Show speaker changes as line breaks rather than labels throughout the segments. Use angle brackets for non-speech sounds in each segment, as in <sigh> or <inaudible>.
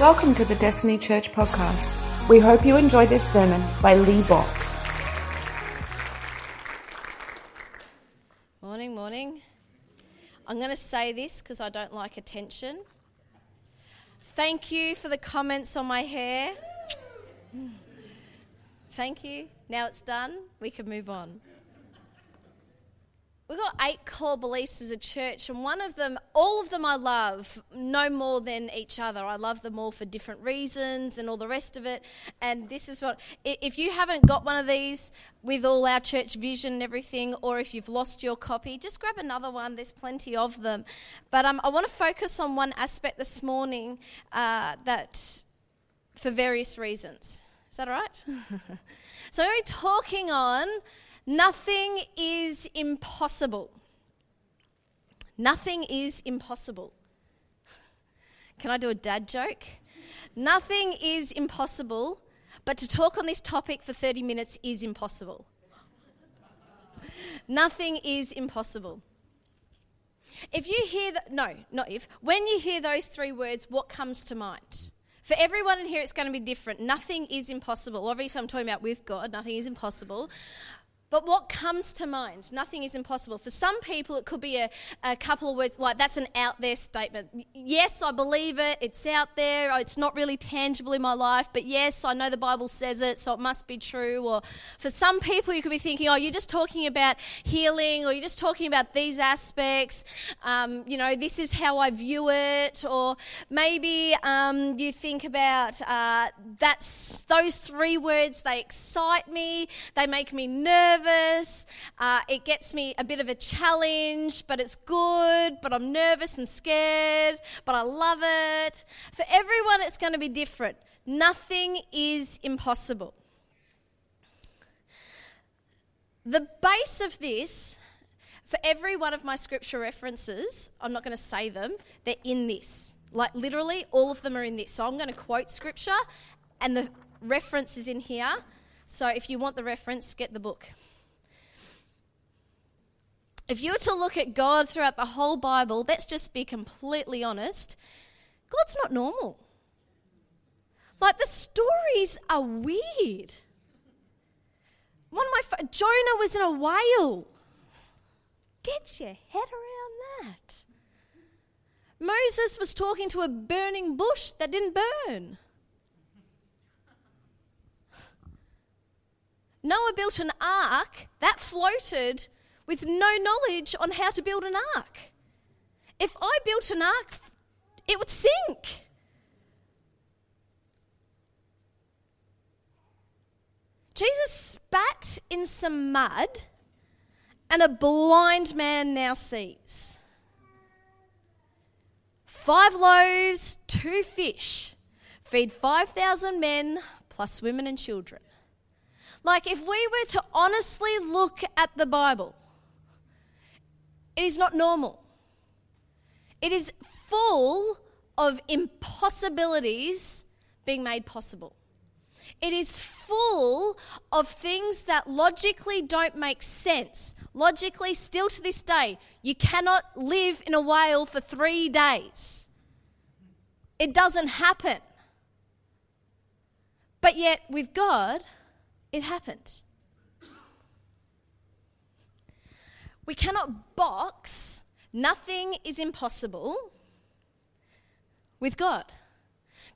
Welcome to the Destiny Church podcast. We hope you enjoy this sermon by Leigh Box.
Morning, morning. I'm going to say this because I don't like attention. Thank you for the comments on my hair. Thank you. Now it's done. We can move on. We've got eight core beliefs as a church, and one of them, all of them I love no more than each other. I love them all for different reasons and all the rest of it. And this is what, if you haven't got one of these with all our church vision and everything, or if you've lost your copy, just grab another one. There's plenty of them. But um, I want to focus on one aspect this morning uh, that, for various reasons. Is that all right? <laughs> so, we're talking on Nothing is impossible. Nothing is impossible. <laughs> Can I do a dad joke? Nothing is impossible, but to talk on this topic for 30 minutes is impossible. <laughs> Nothing is impossible. If you hear no, not if, when you hear those three words, what comes to mind? For everyone in here, it's going to be different. Nothing is impossible. Obviously, I'm talking about with God, nothing is impossible. But what comes to mind? Nothing is impossible. For some people, it could be a, a, couple of words like that's an out there statement. Yes, I believe it. It's out there. Oh, it's not really tangible in my life, but yes, I know the Bible says it, so it must be true. Or for some people, you could be thinking, oh, you're just talking about healing, or you're just talking about these aspects. Um, you know, this is how I view it. Or maybe um, you think about uh, that's those three words. They excite me. They make me nervous nervous. Uh, it gets me a bit of a challenge, but it's good, but I'm nervous and scared, but I love it. For everyone, it's going to be different. Nothing is impossible. The base of this, for every one of my scripture references, I'm not going to say them, they're in this. Like literally, all of them are in this. So I'm going to quote scripture, and the reference is in here. So if you want the reference, get the book. If you were to look at God throughout the whole Bible, let's just be completely honest, God's not normal. Like the stories are weird. One of my Jonah was in a whale. Get your head around that. Moses was talking to a burning bush that didn't burn. Noah built an ark that floated with no knowledge on how to build an ark. If I built an ark, it would sink. Jesus spat in some mud, and a blind man now sees. Five loaves, two fish, feed 5,000 men plus women and children. Like, if we were to honestly look at the Bible, it is not normal. It is full of impossibilities being made possible. It is full of things that logically don't make sense. Logically, still to this day, you cannot live in a whale for three days. It doesn't happen. But yet, with God, it happened. We cannot box, nothing is impossible with God.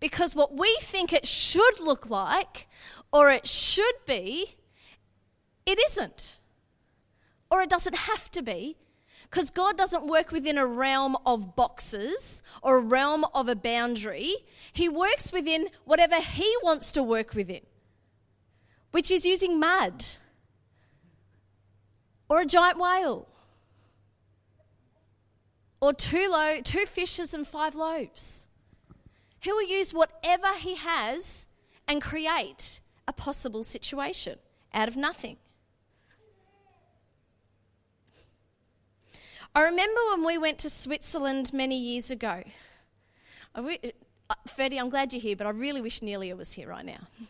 Because what we think it should look like or it should be, it isn't. Or it doesn't have to be. Because God doesn't work within a realm of boxes or a realm of a boundary. He works within whatever He wants to work within, which is using mud or a giant whale, or two, lo- two fishes and five loaves. He will use whatever he has and create a possible situation out of nothing. I remember when we went to Switzerland many years ago. I uh, Ferdy, I'm glad you're here, but I really wish Nelia was here right now. <laughs>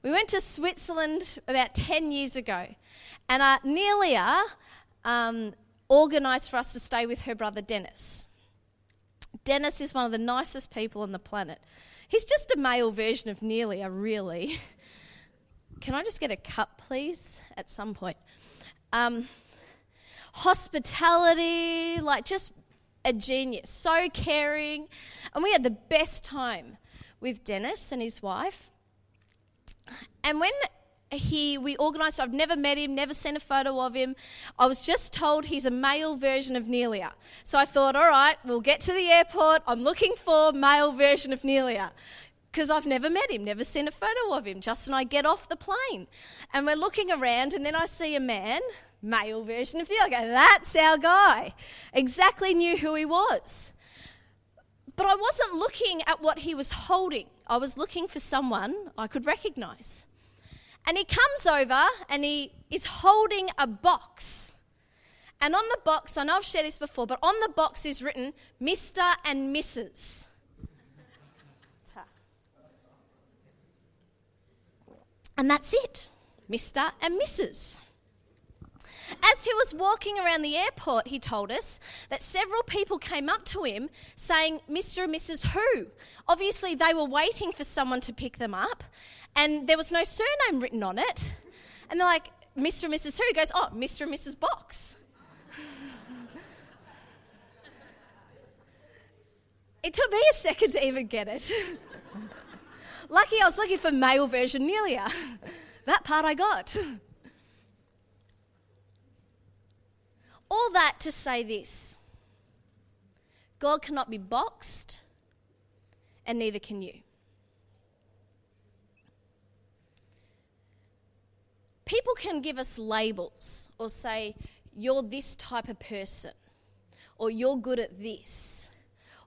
We went to Switzerland about 10 years ago, and uh, Nelia um, organised for us to stay with her brother Dennis. Dennis is one of the nicest people on the planet. He's just a male version of Nelia, really. <laughs> Can I just get a cup, please, at some point? Um, hospitality, like just a genius, so caring. And we had the best time with Dennis and his wife. And when he we organised I've never met him, never seen a photo of him. I was just told he's a male version of Nelia. So I thought, all right, we'll get to the airport. I'm looking for male version of Nelia because I've never met him, never seen a photo of him. Justin and I get off the plane and we're looking around, and then I see a man, male version of Neil. I go, that's our guy. Exactly knew who he was. But I wasn't looking at what he was holding, I was looking for someone I could recognize. And he comes over and he is holding a box. And on the box, I know I've shared this before, but on the box is written Mr. and Mrs. And that's it Mr. and Mrs. As he was walking around the airport, he told us that several people came up to him saying, Mr. and Mrs. Who? Obviously, they were waiting for someone to pick them up, and there was no surname written on it. And they're like, Mr. and Mrs. Who? He goes, Oh, Mr. and Mrs. Box. it took me a second to even get it. <laughs> Lucky I was looking for male version Nelia. that part I got. All that to say this God cannot be boxed, and neither can you. People can give us labels or say, you're this type of person, or you're good at this,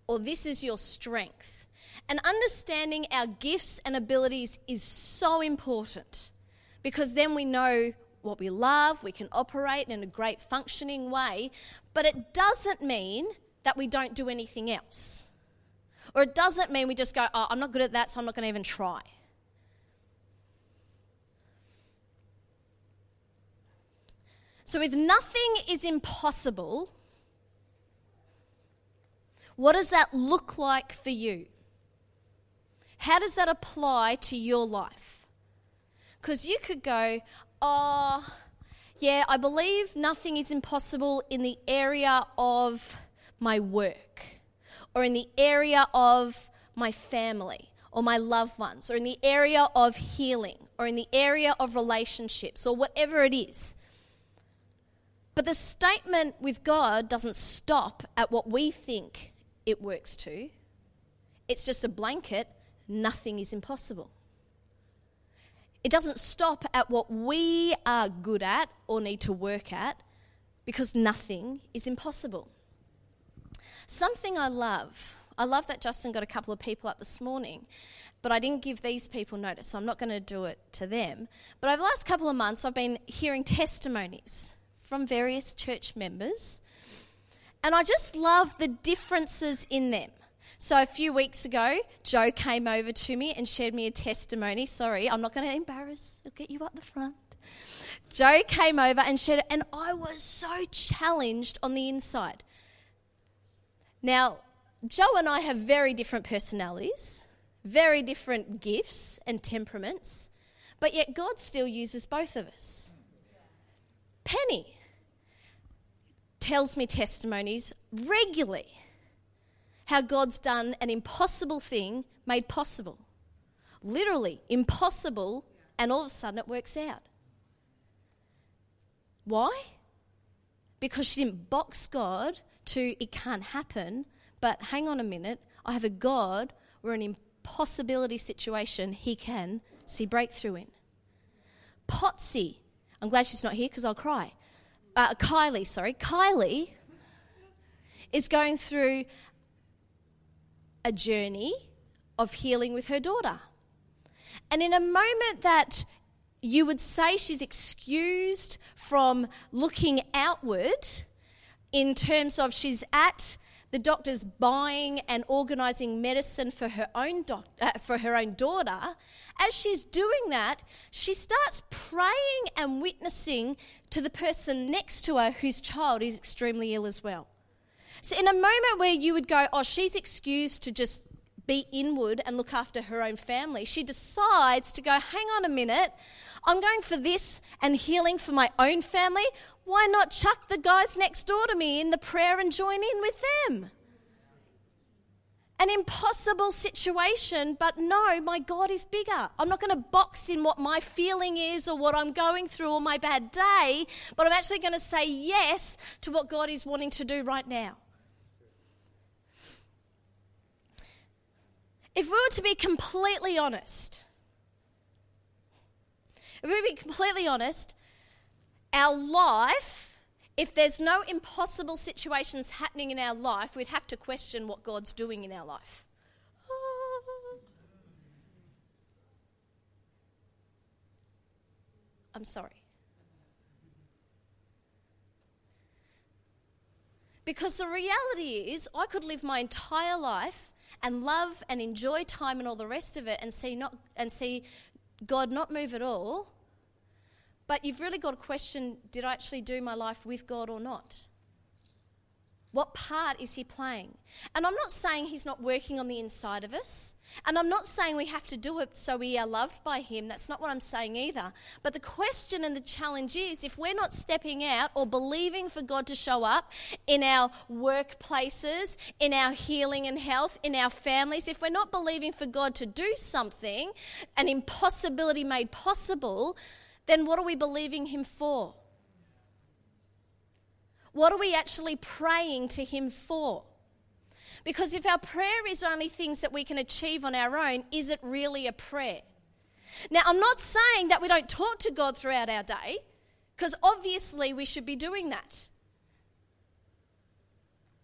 or this is your strength. And understanding our gifts and abilities is so important because then we know what we love, we can operate in a great functioning way, but it doesn't mean that we don't do anything else. Or it doesn't mean we just go, oh, I'm not good at that, so I'm not going to even try. So, if nothing is impossible, what does that look like for you? How does that apply to your life? Because you could go, oh, yeah, I believe nothing is impossible in the area of my work, or in the area of my family, or my loved ones, or in the area of healing, or in the area of relationships, or whatever it is. But the statement with God doesn't stop at what we think it works to. It's just a blanket nothing is impossible. It doesn't stop at what we are good at or need to work at because nothing is impossible. Something I love, I love that Justin got a couple of people up this morning, but I didn't give these people notice, so I'm not going to do it to them. But over the last couple of months, I've been hearing testimonies from various church members, and I just love the differences in them. So a few weeks ago, Joe came over to me and shared me a testimony. Sorry, I'm not going to embarrass. I'll get you up the front. Joe came over and shared and I was so challenged on the inside. Now, Joe and I have very different personalities, very different gifts and temperaments, but yet God still uses both of us. Penny tells me testimonies regularly how God's done an impossible thing made possible. Literally, impossible, and all of a sudden it works out. Why? Because she didn't box God to it can't happen, but hang on a minute, I have a God where an impossibility situation he can see breakthrough in. Potsy, I'm glad she's not here because I'll cry. Uh, Kylie, sorry, Kylie is going through a journey of healing with her daughter. And in a moment that you would say she's excused from looking outward, in terms of she's at the doctor's buying and organising medicine for her own doc- uh, for her own daughter. As she's doing that, she starts praying and witnessing to the person next to her whose child is extremely ill as well. So, in a moment where you would go, oh, she's excused to just be inward and look after her own family, she decides to go, hang on a minute, I'm going for this and healing for my own family. Why not chuck the guys next door to me in the prayer and join in with them? An impossible situation, but no, my God is bigger. I'm not going to box in what my feeling is or what I'm going through or my bad day, but I'm actually going to say yes to what God is wanting to do right now. If we were to be completely honest, if we were to be completely honest, our life, if there's no impossible situations happening in our life, we'd have to question what God's doing in our life. Ah. I'm sorry. Because the reality is, I could live my entire life and love and enjoy time and all the rest of it and see, not, and see God not move at all. But you've really got to question did I actually do my life with God or not? What part is he playing? And I'm not saying he's not working on the inside of us. And I'm not saying we have to do it so we are loved by him. That's not what I'm saying either. But the question and the challenge is if we're not stepping out or believing for God to show up in our workplaces, in our healing and health, in our families, if we're not believing for God to do something, an impossibility made possible, then what are we believing him for? What are we actually praying to Him for? Because if our prayer is only things that we can achieve on our own, is it really a prayer? Now, I'm not saying that we don't talk to God throughout our day, because obviously we should be doing that.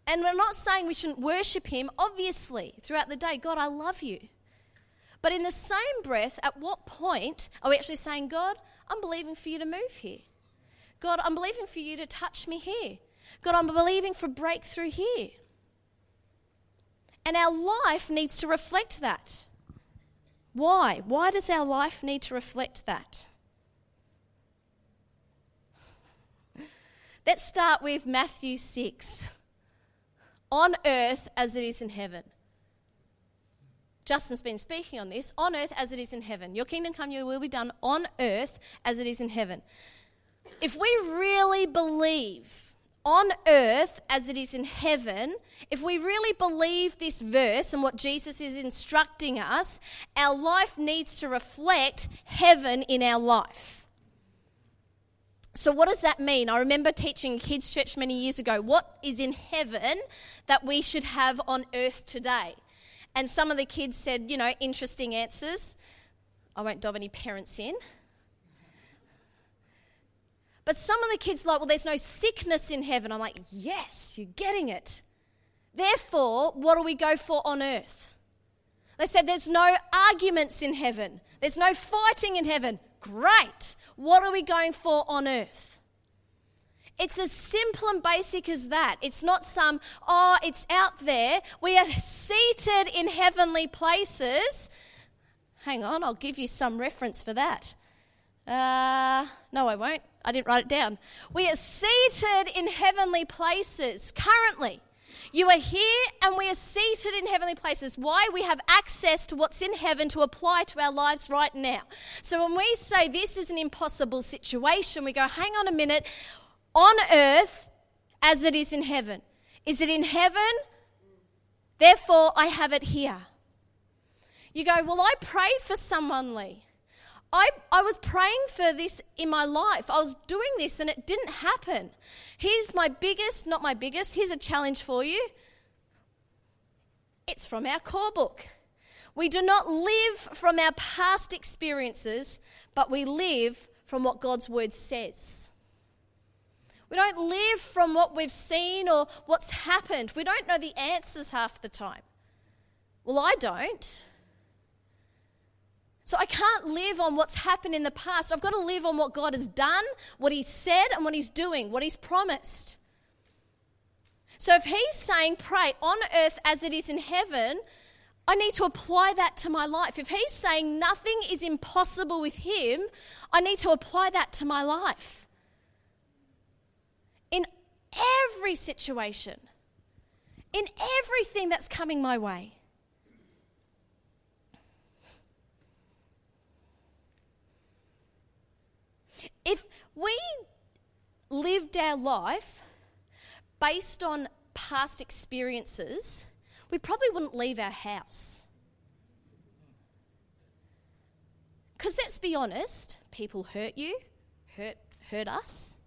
And we're not saying we shouldn't worship Him, obviously, throughout the day. God, I love you. But in the same breath, at what point are we actually saying, God, I'm believing for you to move here? God, I'm believing for you to touch me here. God, I'm believing for breakthrough here. And our life needs to reflect that. Why? Why does our life need to reflect that? Let's start with Matthew 6. On earth as it is in heaven. Justin's been speaking on this. On earth as it is in heaven. Your kingdom come, your will be done on earth as it is in heaven if we really believe on earth as it is in heaven, if we really believe this verse and what Jesus is instructing us, our life needs to reflect heaven in our life. So, what does that mean? I remember teaching kids' church many years ago what is in heaven that we should have on earth today? And some of the kids said, you know, interesting answers. I won't dob any parents in. But some of the kids like, well, there's no sickness in heaven. I'm like, yes, you're getting it. Therefore, what do we go for on earth? They said there's no arguments in heaven. There's no fighting in heaven. Great. What are we going for on earth? It's as simple and basic as that. It's not some, oh, it's out there. We are seated in heavenly places. Hang on, I'll give you some reference for that. Uh, no, I won't. I didn't write it down. We are seated in heavenly places currently. You are here and we are seated in heavenly places. Why? We have access to what's in heaven to apply to our lives right now. So when we say this is an impossible situation, we go, hang on a minute, on earth as it is in heaven. Is it in heaven? Therefore, I have it here. You go, well, I prayed for someone, Leigh. I, I was praying for this in my life. I was doing this and it didn't happen. Here's my biggest, not my biggest, here's a challenge for you. It's from our core book. We do not live from our past experiences, but we live from what God's word says. We don't live from what we've seen or what's happened. We don't know the answers half the time. Well, I don't. So I can't live on what's happened in the past. I've got to live on what God has done, what He's said, and what He's doing, what He's promised. So if He's saying, pray on earth as it is in heaven, I need to apply that to my life. If He's saying nothing is impossible with Him, I need to apply that to my life. Every situation. in everything that's coming my way. If we lived our life based on past experiences, we probably wouldn't leave our house. Because let's be honest, people hurt you, hurt, hurt us.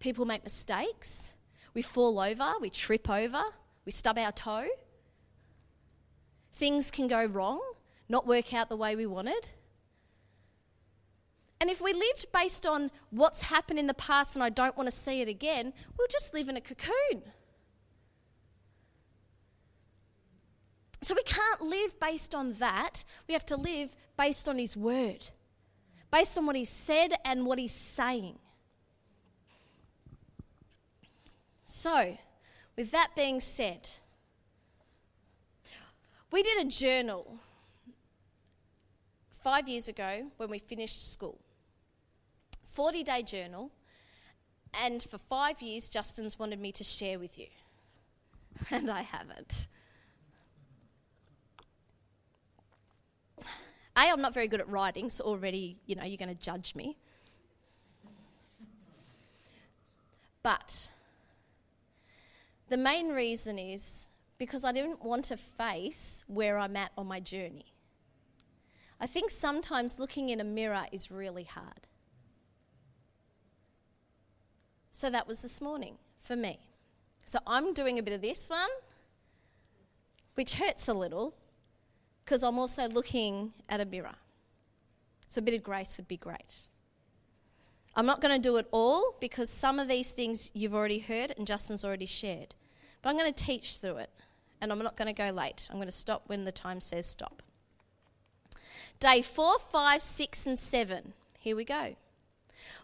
People make mistakes. We fall over, we trip over, we stub our toe. Things can go wrong, not work out the way we wanted. And if we lived based on what's happened in the past and I don't want to see it again, we'll just live in a cocoon. So we can't live based on that. We have to live based on His Word, based on what He said and what He's saying. So, with that being said, we did a journal five years ago when we finished school. 40 day journal, and for five years, Justin's wanted me to share with you. <laughs> And I haven't. A, I'm not very good at writing, so already, you know, you're going to judge me. But the main reason is because I didn't want to face where I'm at on my journey. I think sometimes looking in a mirror is really hard. So that was this morning for me. So I'm doing a bit of this one, which hurts a little because I'm also looking at a mirror. So a bit of grace would be great. I'm not going to do it all because some of these things you've already heard and Justin's already shared. But I'm going to teach through it and I'm not going to go late. I'm going to stop when the time says stop. Day four, five, six, and seven. Here we go.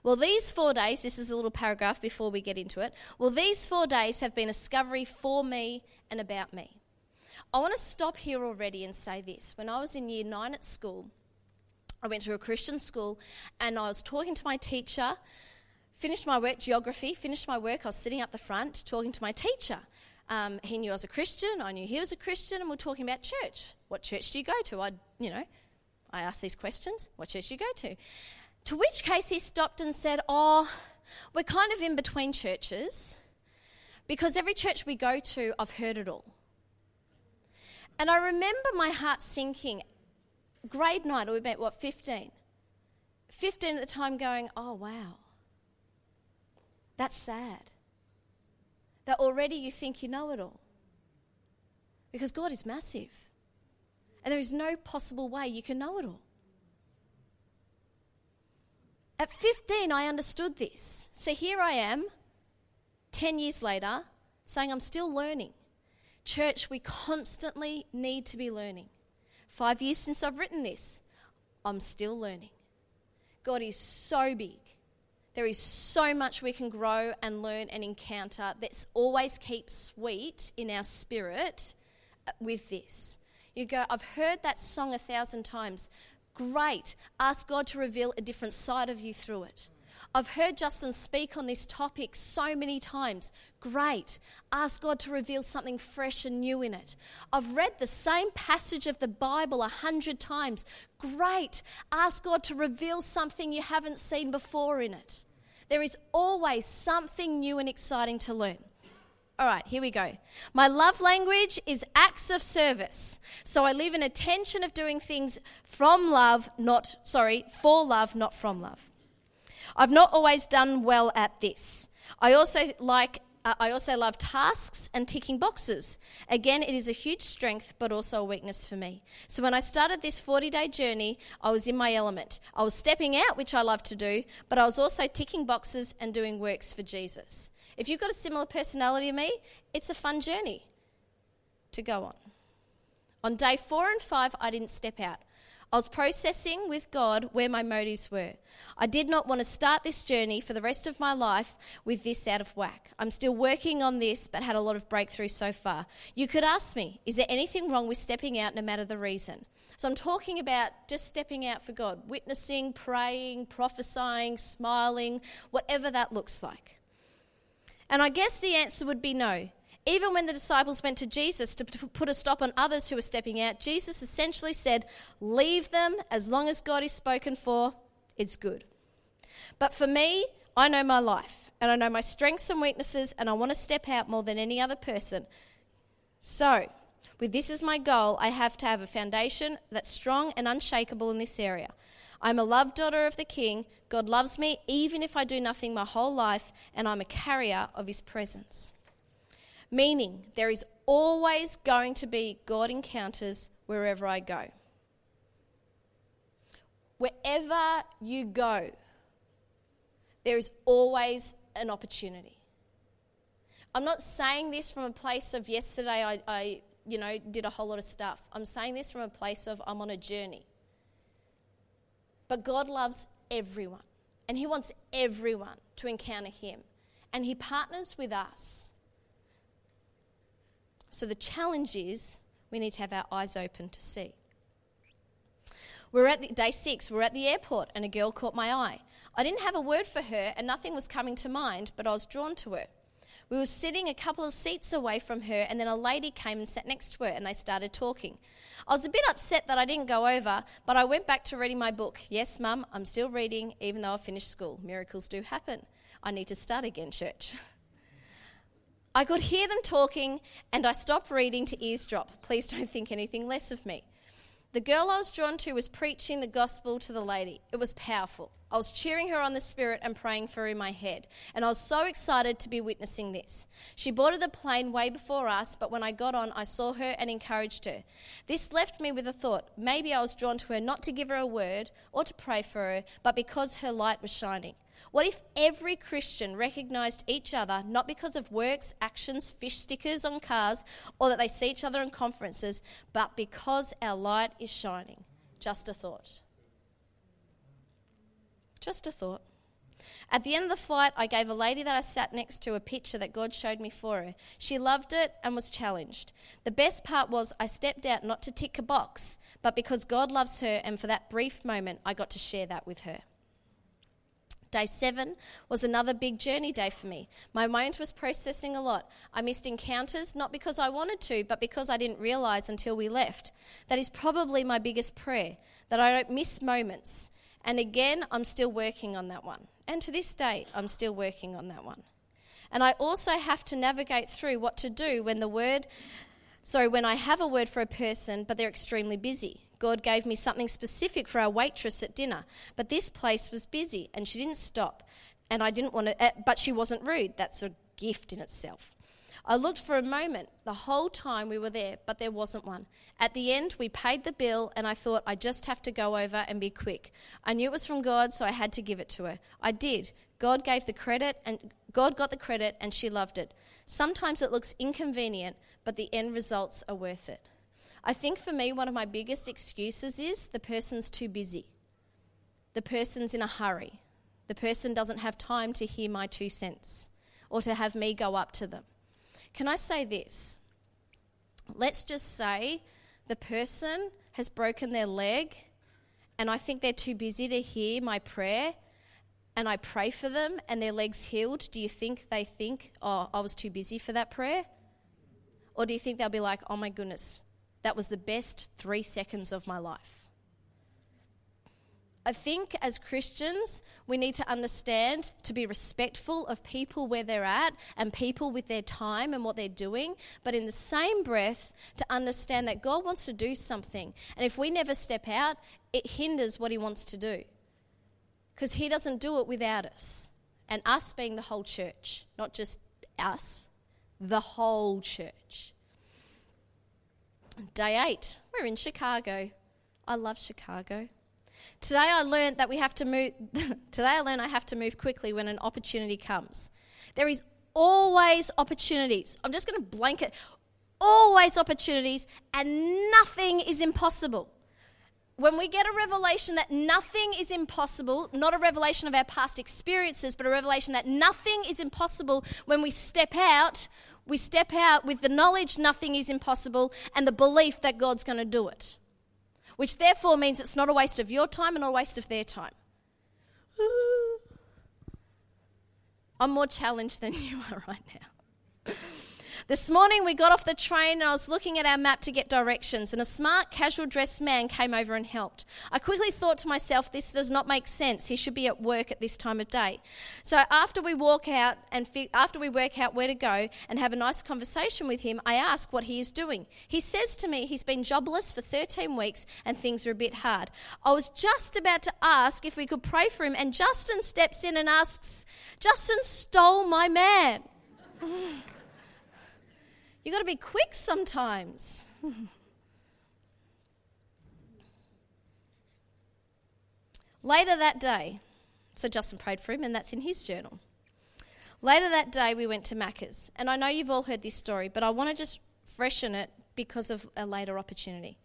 Well, these four days, this is a little paragraph before we get into it. Well, these four days have been a discovery for me and about me. I want to stop here already and say this. When I was in year nine at school, I went to a Christian school and I was talking to my teacher, finished my work, geography, finished my work. I was sitting up the front talking to my teacher. Um, he knew I was a Christian, I knew he was a Christian, and we are talking about church. What church do you go to? I, you know, I asked these questions. What church do you go to? To which case he stopped and said, Oh, we're kind of in between churches because every church we go to, I've heard it all. And I remember my heart sinking. Grade nine, or we met, what, 15? 15 at the time going, Oh, wow. That's sad. That already you think you know it all. Because God is massive. And there is no possible way you can know it all. At 15, I understood this. So here I am, 10 years later, saying I'm still learning. Church, we constantly need to be learning. Five years since I've written this, I'm still learning. God is so big. There is so much we can grow and learn and encounter that's always keeps sweet in our spirit uh, with this. You go, I've heard that song a thousand times, Great. Ask God to reveal a different side of you through it. I've heard Justin speak on this topic so many times. Great. Ask God to reveal something fresh and new in it. I've read the same passage of the Bible a hundred times. Great. Ask God to reveal something you haven't seen before in it. There is always something new and exciting to learn. All right, here we go. My love language is acts of service. So I live in a tension of doing things from love, not, sorry, for love, not from love. I've not always done well at this. I also like uh, I also love tasks and ticking boxes. Again, it is a huge strength, but also a weakness for me. So, when I started this 40 day journey, I was in my element. I was stepping out, which I love to do, but I was also ticking boxes and doing works for Jesus. If you've got a similar personality to me, it's a fun journey to go on. On day four and five, I didn't step out. I was processing with God where my motives were. I did not want to start this journey for the rest of my life with this out of whack. I'm still working on this, but had a lot of breakthrough so far. You could ask me, is there anything wrong with stepping out no matter the reason? So I'm talking about just stepping out for God, witnessing, praying, prophesying, smiling, whatever that looks like. And I guess the answer would be no. Even when the disciples went to Jesus to put a stop on others who were stepping out, Jesus essentially said, Leave them as long as God is spoken for, it's good. But for me, I know my life and I know my strengths and weaknesses, and I want to step out more than any other person. So, with this as my goal, I have to have a foundation that's strong and unshakable in this area. I'm a loved daughter of the King. God loves me even if I do nothing my whole life, and I'm a carrier of His presence. Meaning, there is always going to be God encounters wherever I go. Wherever you go, there is always an opportunity. I'm not saying this from a place of yesterday I, I, you know, did a whole lot of stuff. I'm saying this from a place of I'm on a journey. But God loves everyone, and He wants everyone to encounter Him, and He partners with us. So the challenge is we need to have our eyes open to see. We're at the, day six, we're at the airport, and a girl caught my eye. I didn't have a word for her, and nothing was coming to mind, but I was drawn to her. We were sitting a couple of seats away from her, and then a lady came and sat next to her, and they started talking. I was a bit upset that I didn't go over, but I went back to reading my book. Yes, Mum, I'm still reading, even though I finished school. Miracles do happen. I need to start again, church. <laughs> I could hear them talking, and I stopped reading to eavesdrop. Please don't think anything less of me. The girl I was drawn to was preaching the gospel to the lady. It was powerful. I was cheering her on the spirit and praying for her in my head. And I was so excited to be witnessing this. She boarded the plane way before us, but when I got on, I saw her and encouraged her. This left me with a thought maybe I was drawn to her not to give her a word or to pray for her, but because her light was shining. What if every Christian recognized each other not because of works, actions, fish stickers on cars, or that they see each other in conferences, but because our light is shining? Just a thought. Just a thought. At the end of the flight, I gave a lady that I sat next to a picture that God showed me for her. She loved it and was challenged. The best part was I stepped out not to tick a box, but because God loves her, and for that brief moment, I got to share that with her. Day seven was another big journey day for me. My mind was processing a lot. I missed encounters, not because I wanted to, but because I didn't realize until we left. That is probably my biggest prayer, that I don't miss moments. And again, I'm still working on that one. And to this day, I'm still working on that one. And I also have to navigate through what to do when the word, sorry, when I have a word for a person, but they're extremely busy. God gave me something specific for our waitress at dinner, but this place was busy and she didn't stop. And I didn't want to, eh, but she wasn't rude. That's a gift in itself. I looked for a moment the whole time we were there, but there wasn't one. At the end, we paid the bill, and I thought I just have to go over and be quick. I knew it was from God, so I had to give it to her. I did. God gave the credit, and God got the credit, and she loved it. Sometimes it looks inconvenient, but the end results are worth it. I think for me, one of my biggest excuses is the person's too busy. The person's in a hurry. The person doesn't have time to hear my two cents or to have me go up to them. Can I say this? Let's just say the person has broken their leg and I think they're too busy to hear my prayer and I pray for them and their leg's healed. Do you think they think, oh, I was too busy for that prayer? Or do you think they'll be like, oh my goodness, that was the best three seconds of my life. I think as Christians, we need to understand to be respectful of people where they're at and people with their time and what they're doing, but in the same breath, to understand that God wants to do something. And if we never step out, it hinders what He wants to do. Because He doesn't do it without us. And us being the whole church, not just us, the whole church. Day eight, we're in Chicago. I love Chicago. Today I learned that we have to move <laughs> today I learned I have to move quickly when an opportunity comes. There is always opportunities. I'm just going to blanket always opportunities and nothing is impossible. When we get a revelation that nothing is impossible, not a revelation of our past experiences, but a revelation that nothing is impossible when we step out, we step out with the knowledge nothing is impossible and the belief that God's going to do it. Which therefore means it's not a waste of your time and not a waste of their time. <laughs> I'm more challenged than <laughs> you are right now. This morning we got off the train and I was looking at our map to get directions, and a smart, casual dressed man came over and helped. I quickly thought to myself, this does not make sense. He should be at work at this time of day. So after we walk out and fi- after we work out where to go and have a nice conversation with him, I ask what he is doing. He says to me he's been jobless for 13 weeks and things are a bit hard. I was just about to ask if we could pray for him, and Justin steps in and asks, Justin stole my man. <laughs> You got to be quick sometimes. <laughs> Later that day, so Justin prayed for him, and that's in his journal. Later that day, we went to Macca's. And I know you've all heard this story, but I want to just freshen it because of a later opportunity.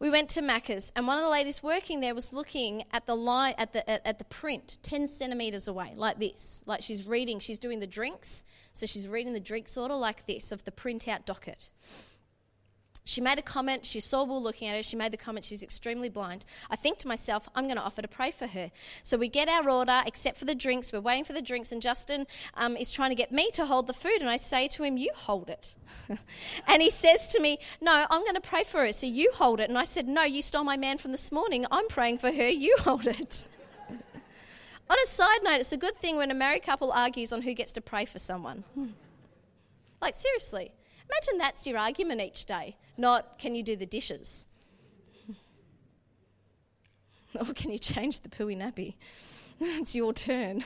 We went to Macca's, and one of the ladies working there was looking at the at the at, at the print, ten centimeters away, like this. Like she's reading, she's doing the drinks, so she's reading the drinks order like this of the printout docket. She made a comment. She saw Will looking at her. She made the comment, she's extremely blind. I think to myself, I'm going to offer to pray for her. So we get our order, except for the drinks. We're waiting for the drinks, and Justin um, is trying to get me to hold the food. And I say to him, You hold it. <laughs> and he says to me, No, I'm going to pray for her. So you hold it. And I said, No, you stole my man from this morning. I'm praying for her. You <laughs> hold it. <laughs> on a side note, it's a good thing when a married couple argues on who gets to pray for someone. like, seriously. Imagine that's your argument each day, not can you do the dishes? <laughs> or can you change the pooey nappy? <laughs> it's your turn.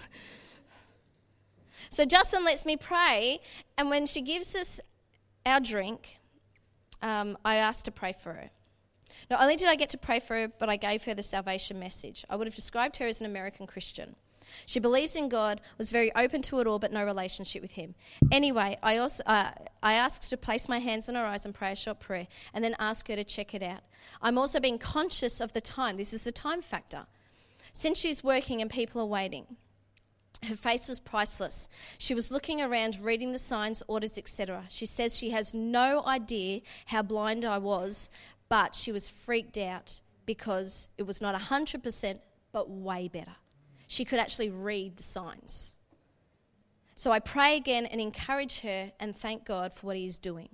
So Justin lets me pray, and when she gives us our drink, um, I asked to pray for her. Not only did I get to pray for her, but I gave her the salvation message. I would have described her as an American Christian. She believes in God, was very open to it all, but no relationship with Him. Anyway, I, also, uh, I asked to place my hands on her eyes and pray a short prayer, and then ask her to check it out. I'm also being conscious of the time. This is the time factor. Since she's working and people are waiting, her face was priceless. She was looking around, reading the signs, orders, etc. She says she has no idea how blind I was, but she was freaked out because it was not 100%, but way better she could actually read the signs. So I pray again and encourage her and thank God for what He is doing.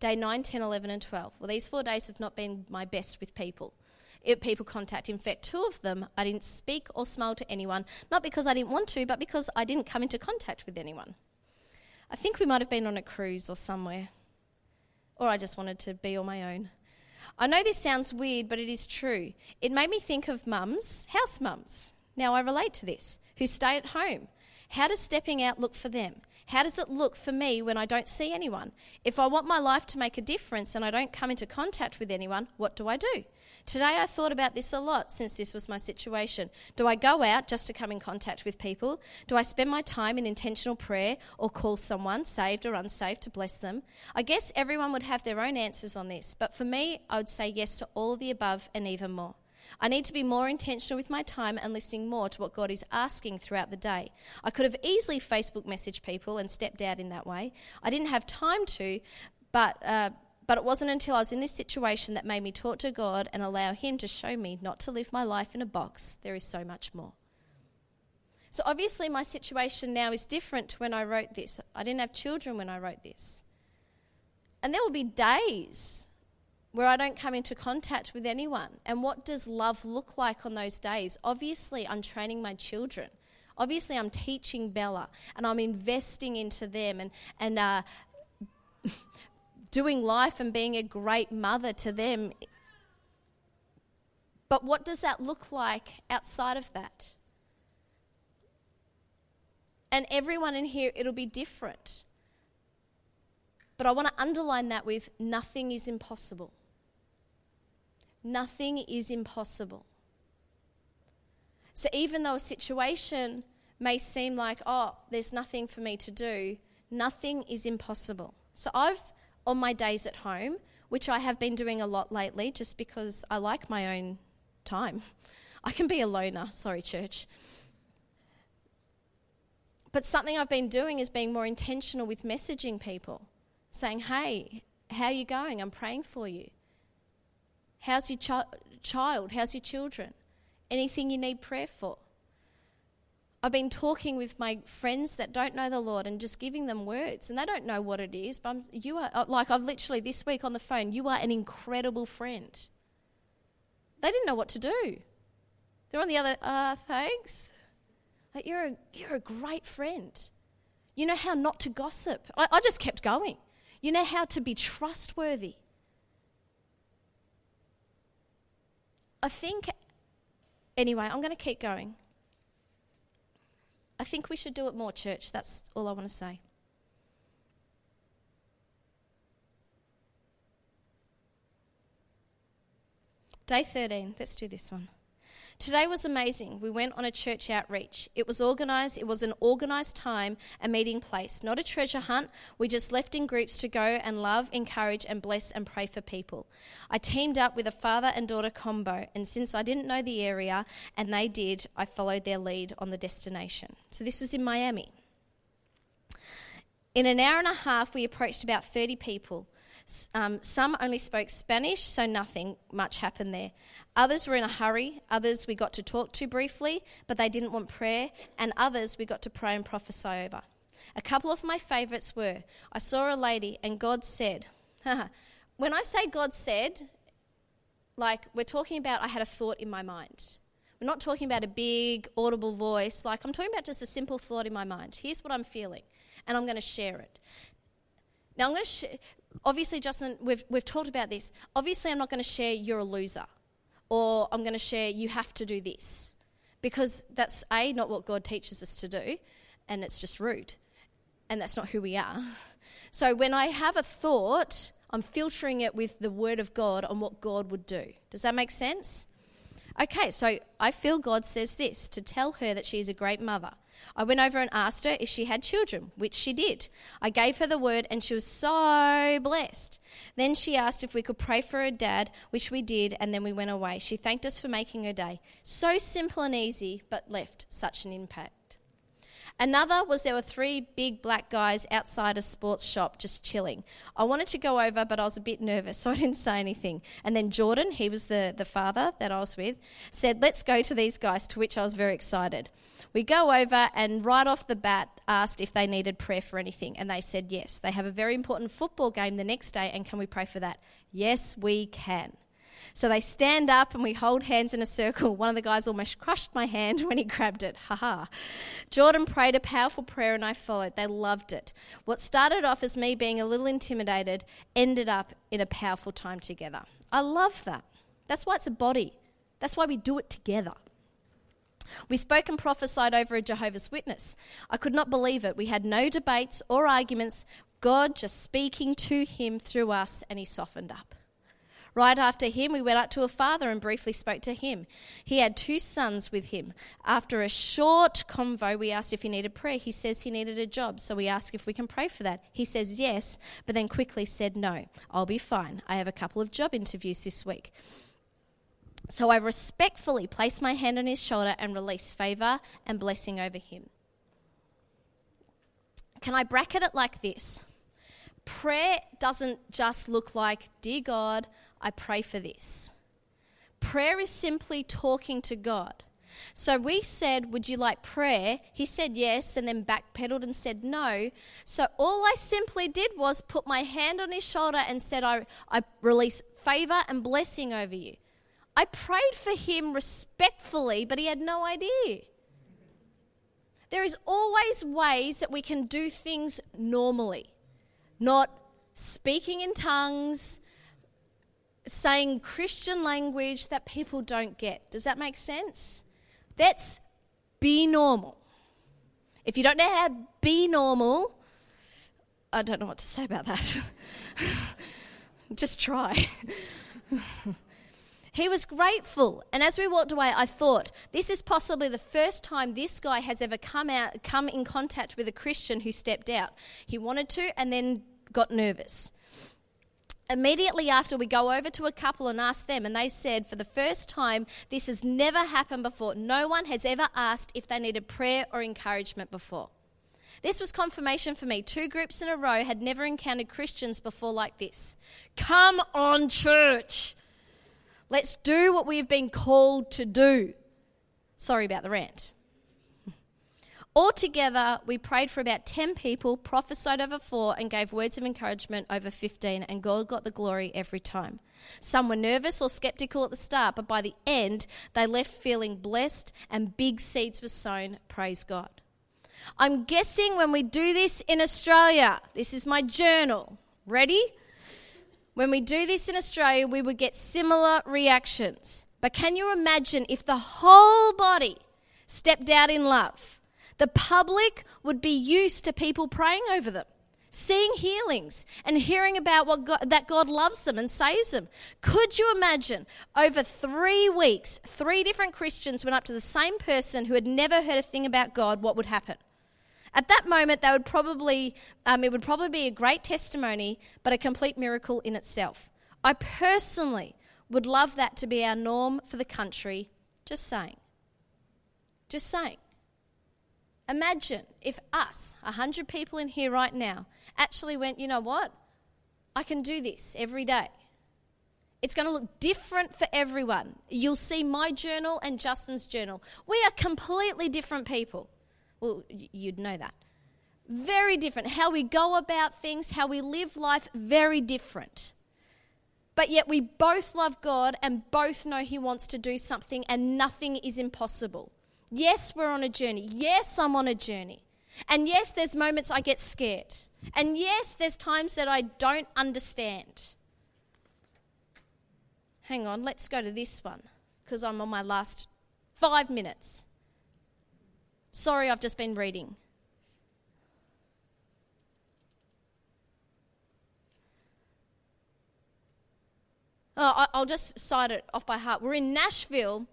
Day 9, 10, 11, and 12. Well, these four days have not been my best with people. It, people contact. In fact, two of them, I didn't speak or smile to anyone, not because I didn't want to, but because I didn't come into contact with anyone. I think we might have been on a cruise or somewhere, or I just wanted to be on my own. I know this sounds weird, but it is true. It made me think of mums, house mums. Now I relate to this, who stay at home. How does stepping out look for them? How does it look for me when I don't see anyone? If I want my life to make a difference and I don't come into contact with anyone, what do I do? Today I thought about this a lot since this was my situation. Do I go out just to come in contact with people? Do I spend my time in intentional prayer or call someone, saved or unsaved, to bless them? I guess everyone would have their own answers on this, but for me, I would say yes to all of the above and even more. I need to be more intentional with my time and listening more to what God is asking throughout the day. I could have easily Facebook messaged people and stepped out in that way. I didn't have time to, but. Uh, but it wasn't until I was in this situation that made me talk to God and allow Him to show me not to live my life in a box. There is so much more. So, obviously, my situation now is different to when I wrote this. I didn't have children when I wrote this. And there will be days where I don't come into contact with anyone. And what does love look like on those days? Obviously, I'm training my children. Obviously, I'm teaching Bella and I'm investing into them and, and uh, <laughs> doing life and being a great mother to them. But what does that look like outside of that? And everyone in here, it'll be different. But I want to underline that with nothing is impossible. Nothing is impossible. So even though a situation may seem like, oh, there's nothing for me to do, nothing is impossible. So I've, on my days at home, which I have been doing a lot lately just because I like my own time. <laughs> I can be a loner, sorry, church. But something I've been doing is being more intentional with messaging people, saying, hey, how are you going? I'm praying for you. How's your ch- child? How's your children? Anything you need prayer for? I've been talking with my friends that don't know the Lord and just giving them words, and they don't know what it is. But I'm, you are, uh, like, I've literally this week on the phone, you are an incredible friend. They didn't know what to do. They're on the other, uh, thanks. Like, you're, a, you're a great friend. You know how not to gossip. I, I just kept going. You know how to be trustworthy. I think, anyway, I'm going to keep going. I think we should do it more, church. That's all I want to say. Day 13. Let's do this one. Today was amazing. We went on a church outreach. It was organised, it was an organised time, a meeting place, not a treasure hunt. We just left in groups to go and love, encourage, and bless and pray for people. I teamed up with a father and daughter combo, and since I didn't know the area and they did, I followed their lead on the destination. So this was in Miami. In an hour and a half, we approached about 30 people. Um, some only spoke Spanish, so nothing much happened there. Others were in a hurry. Others we got to talk to briefly, but they didn't want prayer. And others we got to pray and prophesy over. A couple of my favourites were I saw a lady, and God said, <laughs> when I say God said, like we're talking about, I had a thought in my mind. We're not talking about a big audible voice. Like I'm talking about just a simple thought in my mind. Here's what I'm feeling, and I'm going to share it. Now I'm going to share obviously, Justin, we've, we've talked about this. Obviously, I'm not going to share you're a loser or I'm going to share you have to do this because that's A, not what God teaches us to do, and it's just rude. And that's not who we are. <laughs> So when I have a thought, I'm filtering it with the Word of God on what God would do. Does that make sense? Okay, so I feel God says this to tell her that she's a great mother. I went over and asked her if she had children, which she did. I gave her the word and she was so blessed. Then she asked if we could pray for her dad, which we did, and then we went away. She thanked us for making her day. So simple and easy, but left such an impact. Another was there were three big black guys outside a sports shop just chilling. I wanted to go over, but I was a bit nervous, <laughs> so I didn't say anything. And then Jordan, he was the, the father that I was with, said, Let's go to these guys, to which I was very excited. We go over and right off the bat asked if they needed prayer for anything, and they said yes. They have a very important football game the next day, and can we pray for that? Yes, we can. So they stand up and we hold hands in a circle. One of the guys almost crushed my hand when he grabbed it. Haha. Jordan prayed a powerful prayer and I followed. They loved it. What started off as me being a little intimidated ended up in a powerful time together. I love that. That's why it's a body. That's why we do it together. We spoke and prophesied over a Jehovah's Witness. I could not believe it. We had no debates or arguments, God just speaking to him through us, and he softened up. Right after him, we went up to a father and briefly spoke to him. He had two sons with him. After a short convo, we asked if he needed prayer. He says he needed a job, so we asked if we can pray for that. He says yes, but then quickly said no. I'll be fine. I have a couple of job interviews this week. So I respectfully place my hand on his shoulder and release favor and blessing over him. Can I bracket it like this? Prayer doesn't just look like, Dear God, I pray for this. Prayer is simply talking to God. So we said, Would you like prayer? He said yes, and then backpedaled and said no. So all I simply did was put my hand on his shoulder and said, I, I release favor and blessing over you. I prayed for him respectfully, but he had no idea. There is always ways that we can do things normally, not speaking in tongues, saying Christian language that people don't get. Does that make sense? That's be normal. If you don't know how to be normal, I don't know what to say about that. <laughs> Just try. <laughs> He was grateful. And as we walked away, I thought, this is possibly the first time this guy has ever come out come in contact with a Christian who stepped out. He wanted to and then got nervous. Immediately after, we go over to a couple and ask them, and they said, for the first time, this has never happened before. No one has ever asked if they needed prayer or encouragement before. This was confirmation for me. Two groups in a row had never encountered Christians before like this. Come on, church. Let's do what we have been called to do. Sorry about the rant. Altogether, we prayed for about 10 people, prophesied over four, and gave words of encouragement over 15, and God got the glory every time. Some were nervous or skeptical at the start, but by the end, they left feeling blessed and big seeds were sown. Praise God. I'm guessing when we do this in Australia, this is my journal. Ready? When we do this in Australia, we would get similar reactions. But can you imagine if the whole body stepped out in love? The public would be used to people praying over them, seeing healings, and hearing about what God, that God loves them and saves them. Could you imagine over three weeks, three different Christians went up to the same person who had never heard a thing about God? What would happen? At that moment, they would probably, um, it would probably be a great testimony, but a complete miracle in itself. I personally would love that to be our norm for the country. Just saying. Just saying. Imagine if us, 100 people in here right now, actually went, you know what? I can do this every day. It's going to look different for everyone. You'll see my journal and Justin's journal. We are completely different people. Well, you'd know that. Very different. How we go about things, how we live life, very different. But yet we both love God and both know He wants to do something, and nothing is impossible. Yes, we're on a journey. Yes, I'm on a journey. And yes, there's moments I get scared. And yes, there's times that I don't understand. Hang on, let's go to this one because I'm on my last five minutes. Sorry, I've just been reading. Oh, I'll just cite it off by heart. We're in Nashville,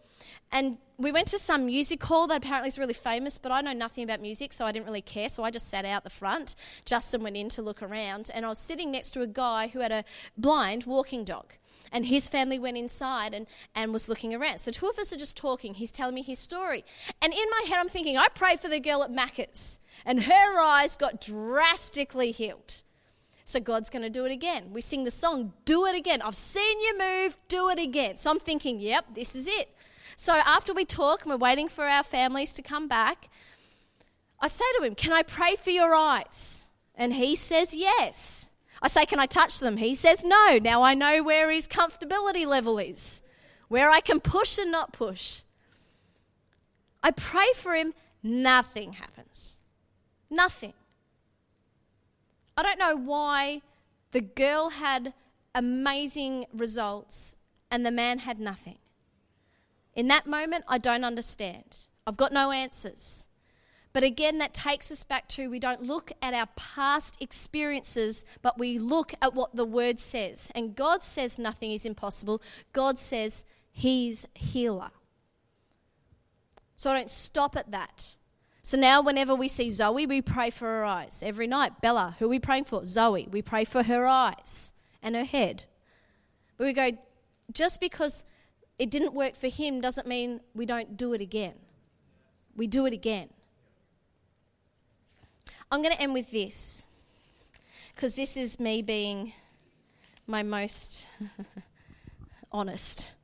and we went to some music hall that apparently is really famous, but I know nothing about music, so I didn't really care. So I just sat out the front. Justin went in to look around, and I was sitting next to a guy who had a blind walking dog and his family went inside and, and was looking around. So the two of us are just talking. He's telling me his story. And in my head, I'm thinking, I prayed for the girl at Macca's, and her eyes got drastically healed. So God's going to do it again. We sing the song, Do It Again. I've seen you move, do it again. So I'm thinking, yep, this is it. So after we talk and we're waiting for our families to come back, I say to him, Can I pray for your eyes? And he says, Yes. I say, Can I touch them? He says, No. Now I know where his comfortability level is, where I can push and not push. I pray for him, nothing happens. Nothing. I don't know why the girl had amazing results and the man had nothing. In that moment, I don't understand. I've got no answers. But again, that takes us back to we don't look at our past experiences, but we look at what the word says. And God says nothing is impossible. God says He's healer. So I don't stop at that. So now, whenever we see Zoe, we pray for her eyes. Every night, Bella, who are we praying for? Zoe. We pray for her eyes and her head. But we go, just because it didn't work for him doesn't mean we don't do it again. We do it again. I'm going to end with this because this is me being my most <laughs> honest.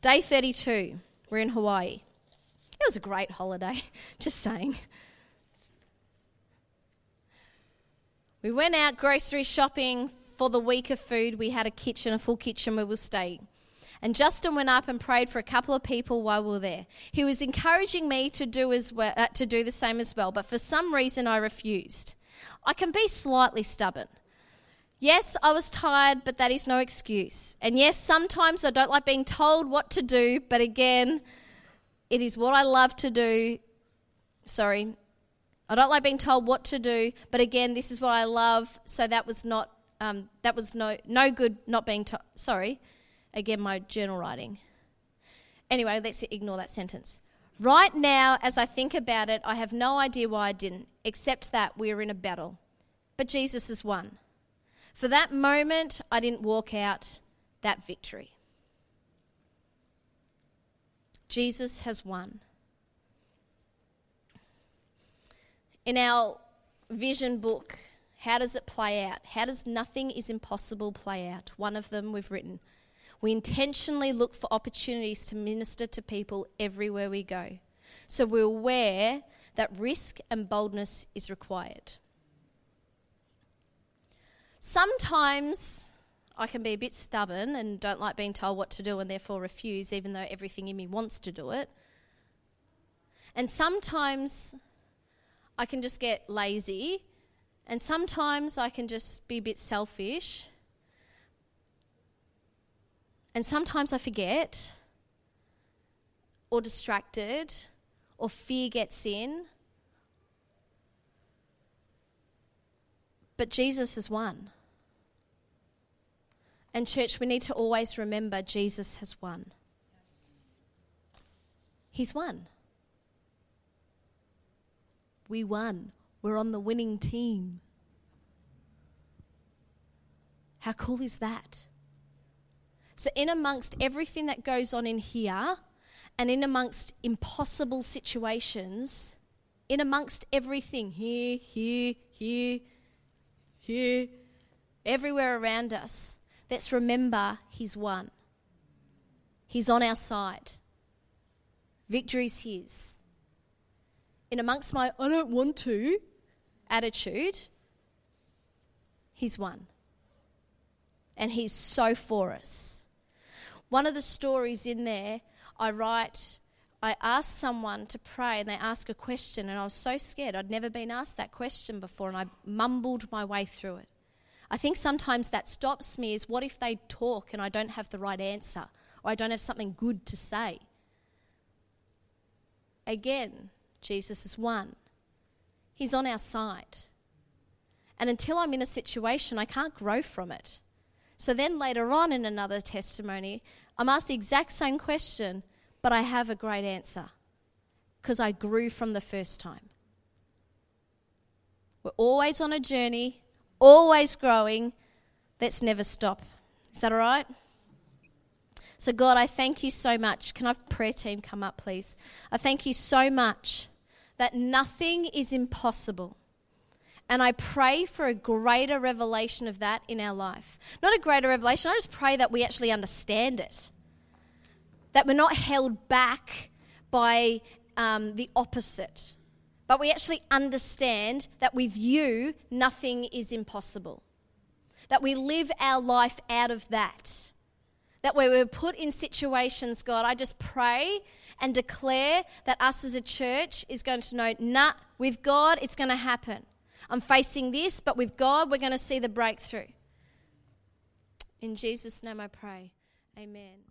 Day 32, we're in Hawaii. It was a great holiday, <laughs> just saying. We went out grocery shopping for the week of food. We had a kitchen, a full kitchen where we were staying. And Justin went up and prayed for a couple of people while we were there. He was encouraging me to do as well, uh, to do the same as well, but for some reason I refused. I can be slightly stubborn. Yes, I was tired, but that is no excuse. And yes, sometimes I don't like being told what to do, but again, it is what I love to do. Sorry. I don't like being told what to do, but again, this is what I love. So that was not um, that was no no good not being told. Sorry. Again, my journal writing. Anyway, let's ignore that sentence. Right now, as I think about it, I have no idea why I didn't, except that we are in a battle. But Jesus has won. For that moment, I didn't walk out that victory. Jesus has won. In our vision book, how does it play out? How does nothing is impossible play out? One of them we've written. We intentionally look for opportunities to minister to people everywhere we go. So we're aware that risk and boldness is required. Sometimes I can be a bit stubborn and don't like being told what to do and therefore refuse, even though everything in me wants to do it. And sometimes I can just get lazy, and sometimes I can just be a bit selfish. And sometimes I forget, or distracted, or fear gets in. But Jesus has won. And, church, we need to always remember Jesus has won. He's won. We won. We're on the winning team. How cool is that? So, in amongst everything that goes on in here, and in amongst impossible situations, in amongst everything here, here, here, here, everywhere around us, let's remember He's won. He's on our side. Victory's His. In amongst my I don't want to attitude, He's won. And He's so for us. One of the stories in there, I write I asked someone to pray and they asked a question, and I was so scared. I'd never been asked that question before, and I mumbled my way through it. I think sometimes that stops me is what if they talk and I don't have the right answer, or I don't have something good to say? Again, Jesus is one, He's on our side. And until I'm in a situation, I can't grow from it. So then later on in another testimony, I'm asked the exact same question but I have a great answer because I grew from the first time. We're always on a journey, always growing. Let's never stop. Is that all right? So, God, I thank you so much. Can our prayer team come up, please? I thank you so much that nothing is impossible. And I pray for a greater revelation of that in our life. Not a greater revelation, I just pray that we actually understand it that we're not held back by um, the opposite, but we actually understand that with you, nothing is impossible. That we live our life out of that. That where we're put in situations, God, I just pray and declare that us as a church is going to know, nah, with God, it's going to happen. I'm facing this, but with God, we're going to see the breakthrough. In Jesus' name I pray. Amen.